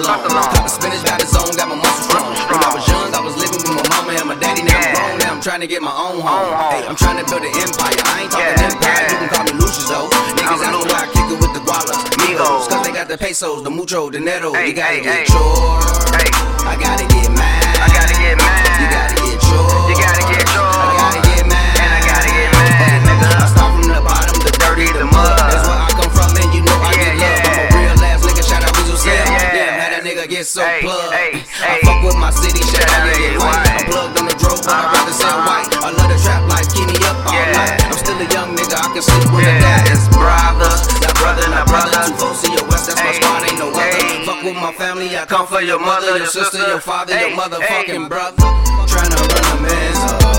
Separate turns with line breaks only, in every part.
hustle spinach got his own,
got
my muscle
strong.
When
I
was
young,
I was living with
my mama and my
daddy. Now I'm grown,
now I'm trying to get my
own home. Hey, I'm
trying to build an empire. I ain't talking empire, you can call me Lucious though.
Niggas, I know why I kick it with the gualas, Migos. Cause they got the pesos, the mucho, the
neto.
You gotta get your. I gotta
get
mine. I gotta get mine. You gotta
get your.
You gotta get your. That get so
Hey,
plugged.
hey,
I
hey.
fuck with my city, Shout out get white.
white.
I'm plugged on the drove, but I'd
Uh-huh,
rather sell
uh-huh.
white. I love the trap life, keep me up all
Yeah.
night. I'm still a young nigga, I can sleep with
Yeah,
guy
it's brother,
Now brother, now brother,
brother.
two folks in your west, that's my spot, ain't no other. Fuck with my family, I come for your mother, your sister, your father, your motherfucking brother. Tryna run a mans up,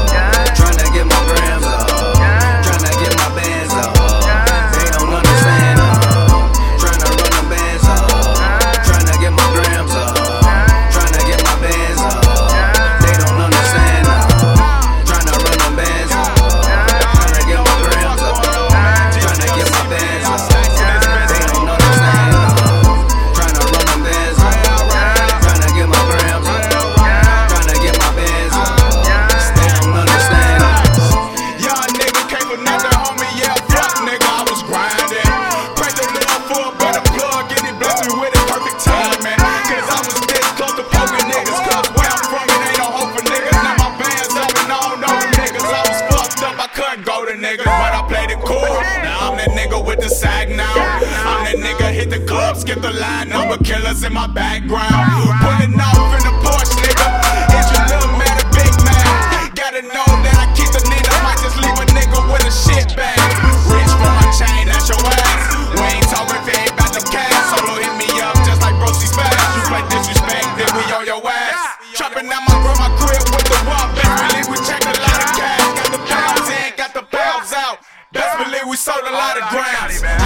hit the club, skip the line, number killers in my background. Pulling off in the Porsche, nigga. Is your little man a big man? Gotta know that I keep the. I might just leave a nigga with a shit bag. Rich for my chain, that's your ass. We ain't talking if it ain't about the cash. Solo hit me up just like Brosy's fast. You play disrespect, then we on your ass. Trapping out my girl, my crib with the wall. Best believe we checked a lot of cash. Got the pounds in, got the pounds out. Best believe we sold a lot of
grams.